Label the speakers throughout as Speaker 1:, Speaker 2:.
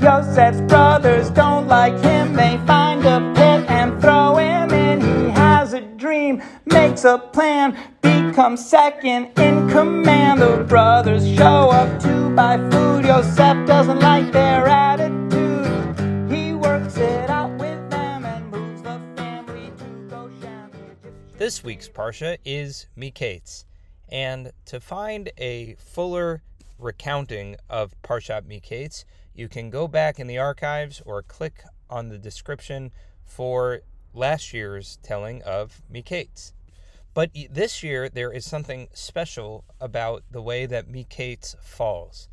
Speaker 1: Yosef's brothers don't like him. They find a pit and throw him in. He has a dream, makes a plan, becomes second in command. The brothers show up to buy food. Yosef doesn't like their attitude. He works it out with them and moves the family to.
Speaker 2: This week's Parsha is Miketz. And to find a fuller recounting of Parshat Miketz, you can go back in the archives or click on the description for last year's telling of Me Miketz. But this year, there is something special about the way that Me Miketz falls.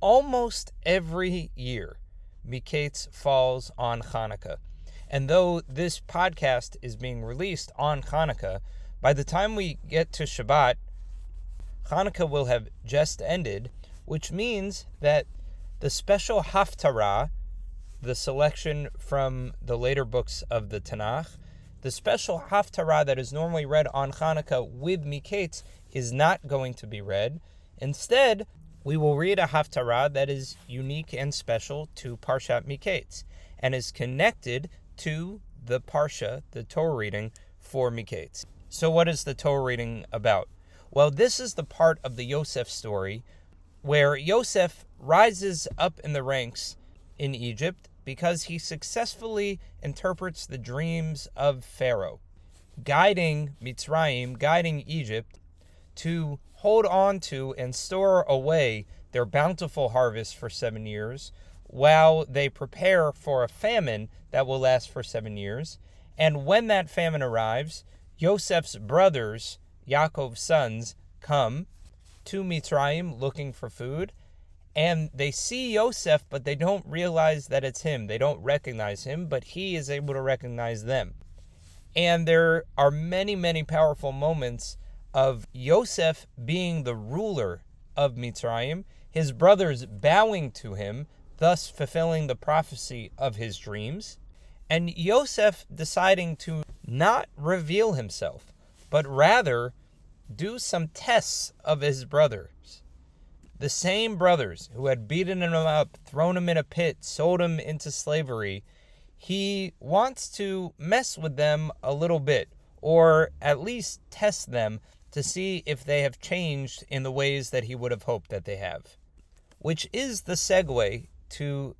Speaker 2: Almost every year, Me Miketz falls on Hanukkah. And though this podcast is being released on Hanukkah, by the time we get to Shabbat, Hanukkah will have just ended, which means that the special Haftarah, the selection from the later books of the Tanakh, the special Haftarah that is normally read on Hanukkah with Miketz is not going to be read. Instead, we will read a Haftarah that is unique and special to Parshat Miketz and is connected to the Parsha, the Torah reading for Miketz. So, what is the Torah reading about? Well, this is the part of the Yosef story where Yosef rises up in the ranks in Egypt because he successfully interprets the dreams of Pharaoh, guiding Mitzrayim, guiding Egypt to hold on to and store away their bountiful harvest for seven years while they prepare for a famine that will last for seven years. And when that famine arrives, Yosef's brothers Yaakov's sons come to Mitzrayim looking for food, and they see Yosef, but they don't realize that it's him. They don't recognize him, but he is able to recognize them. And there are many, many powerful moments of Yosef being the ruler of Mitzrayim, his brothers bowing to him, thus fulfilling the prophecy of his dreams, and Yosef deciding to not reveal himself but rather do some tests of his brothers. The same brothers who had beaten him up, thrown him in a pit, sold him into slavery, he wants to mess with them a little bit, or at least test them to see if they have changed in the ways that he would have hoped that they have. Which is the segue to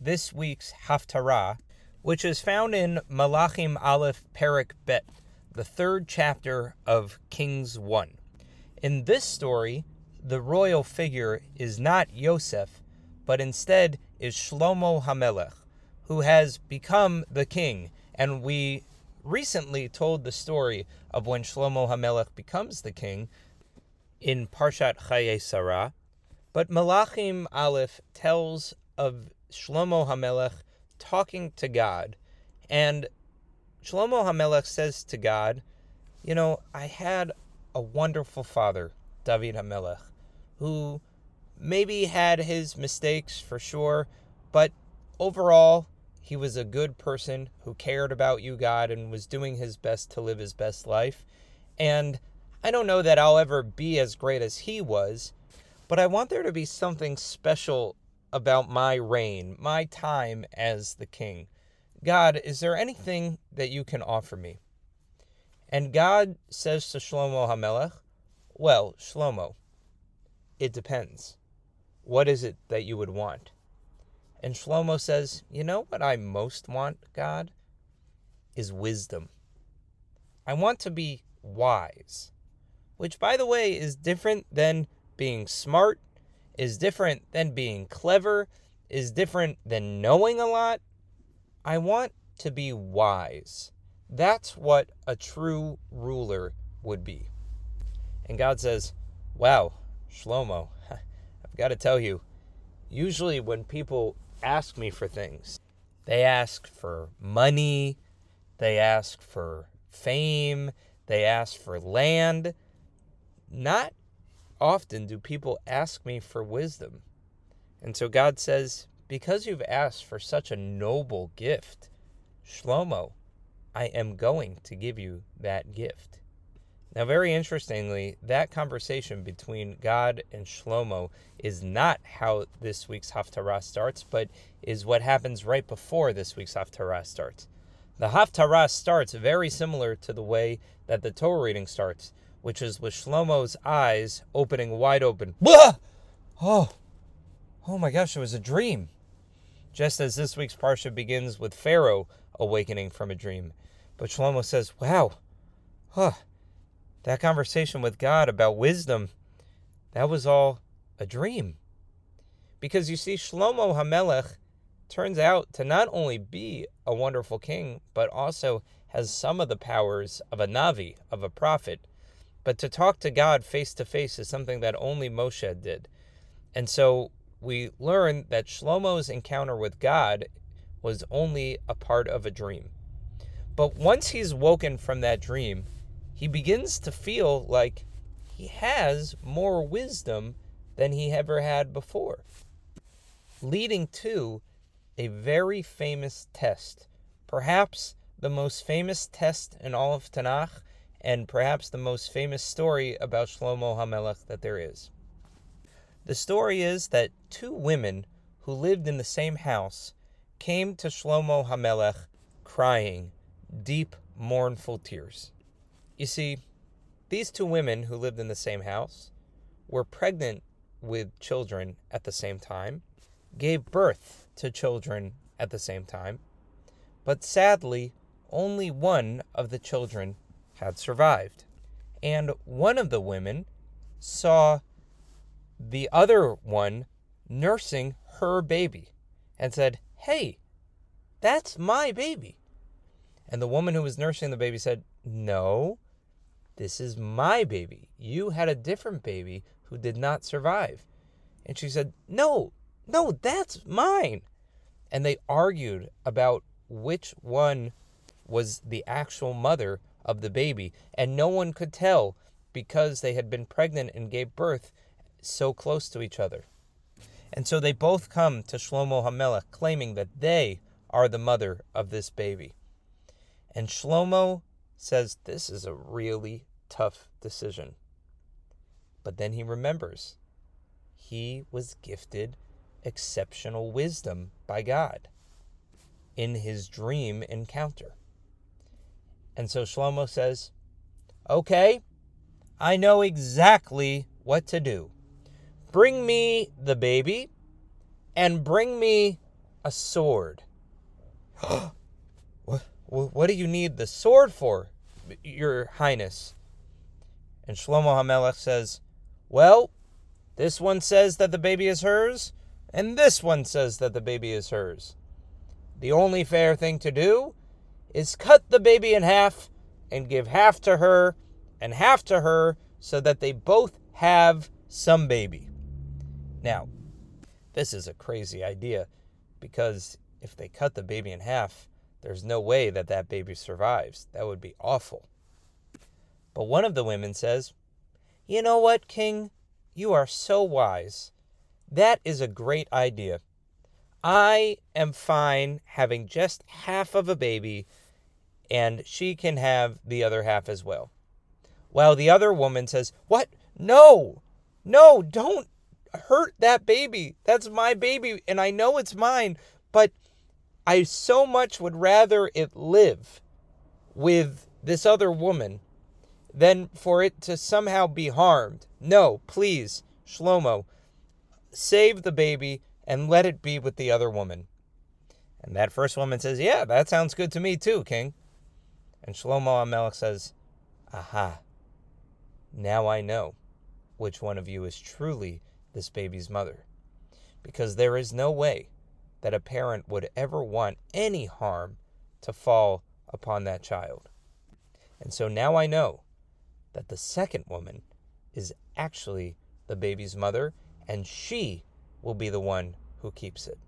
Speaker 2: this week's Haftarah, which is found in Malachim Aleph Perik Bet the third chapter of Kings 1. In this story, the royal figure is not Yosef, but instead is Shlomo Hamelech, who has become the king. And we recently told the story of when Shlomo Hamelech becomes the king in Parshat Chayei Sarah. But Malachim Aleph tells of Shlomo Hamelech talking to God and Shlomo HaMelech says to God, You know, I had a wonderful father, David HaMelech, who maybe had his mistakes for sure, but overall, he was a good person who cared about you, God, and was doing his best to live his best life. And I don't know that I'll ever be as great as he was, but I want there to be something special about my reign, my time as the king. God, is there anything that you can offer me? And God says to Shlomo HaMelech, Well, Shlomo, it depends. What is it that you would want? And Shlomo says, You know what I most want, God? Is wisdom. I want to be wise, which, by the way, is different than being smart, is different than being clever, is different than knowing a lot, I want to be wise. That's what a true ruler would be. And God says, Wow, Shlomo, I've got to tell you, usually when people ask me for things, they ask for money, they ask for fame, they ask for land. Not often do people ask me for wisdom. And so God says, because you've asked for such a noble gift, Shlomo, I am going to give you that gift. Now, very interestingly, that conversation between God and Shlomo is not how this week's Haftarah starts, but is what happens right before this week's Haftarah starts. The Haftarah starts very similar to the way that the Torah reading starts, which is with Shlomo's eyes opening wide open. Oh, oh my gosh, it was a dream. Just as this week's Parsha begins with Pharaoh awakening from a dream. But Shlomo says, wow, huh, that conversation with God about wisdom, that was all a dream. Because you see, Shlomo Hamelech turns out to not only be a wonderful king, but also has some of the powers of a Navi, of a prophet. But to talk to God face to face is something that only Moshe did. And so we learn that Shlomo's encounter with God was only a part of a dream. But once he's woken from that dream, he begins to feel like he has more wisdom than he ever had before, leading to a very famous test, perhaps the most famous test in all of Tanakh, and perhaps the most famous story about Shlomo HaMelech that there is. The story is that two women who lived in the same house came to Shlomo HaMelech crying deep, mournful tears. You see, these two women who lived in the same house were pregnant with children at the same time, gave birth to children at the same time, but sadly, only one of the children had survived. And one of the women saw the other one nursing her baby and said, Hey, that's my baby. And the woman who was nursing the baby said, No, this is my baby. You had a different baby who did not survive. And she said, No, no, that's mine. And they argued about which one was the actual mother of the baby. And no one could tell because they had been pregnant and gave birth so close to each other. And so they both come to Shlomo HaMelech claiming that they are the mother of this baby. And Shlomo says this is a really tough decision. But then he remembers he was gifted exceptional wisdom by God in his dream encounter. And so Shlomo says, Okay, I know exactly what to do. Bring me the baby and bring me a sword. what, what do you need the sword for, Your Highness? And Shlomo HaMelech says, Well, this one says that the baby is hers, and this one says that the baby is hers. The only fair thing to do is cut the baby in half and give half to her and half to her so that they both have some baby. Now, this is a crazy idea because if they cut the baby in half, there's no way that that baby survives. That would be awful. But one of the women says, You know what, King? You are so wise. That is a great idea. I am fine having just half of a baby, and she can have the other half as well. While the other woman says, What? No! No, don't hurt that baby. That's my baby, and I know it's mine, but I so much would rather it live with this other woman than for it to somehow be harmed. No, please, Shlomo, save the baby and let it be with the other woman. And that first woman says, Yeah, that sounds good to me too, King. And Shlomo Hamelech says, Aha, now I know which one of you is truly this baby's mother. Because there is no way that a parent would ever want any harm to fall upon that child. And so now I know that the second woman is actually the baby's mother, and she will be the one who keeps it.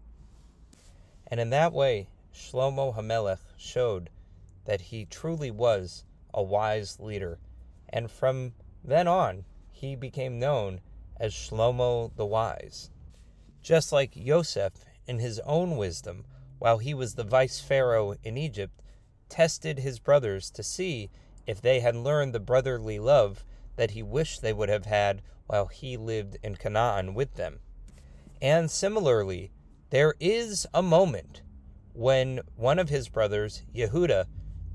Speaker 2: And in that way, Shlomo Hamelech showed that he truly was a wise leader, and from then on, he became known as Shlomo the Wise. Just like Yosef, in his own wisdom, while he was the vice pharaoh in Egypt, tested his brothers to see if they had learned the brotherly love that he wished they would have had while he lived in Canaan with them. And similarly, there is a moment when one of his brothers, Yehuda,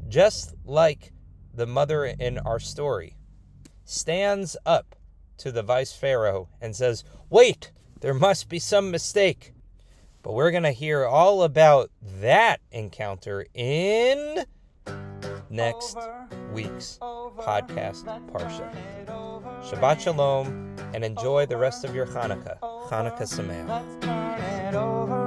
Speaker 2: just like the mother in our story, stands up to the vice pharaoh and says, Wait, there must be some mistake. But we're going to hear all about that encounter in next week's podcast, Parsha. Shabbat Shalom and enjoy the rest of your Hanukkah. Hanukkah Sameach.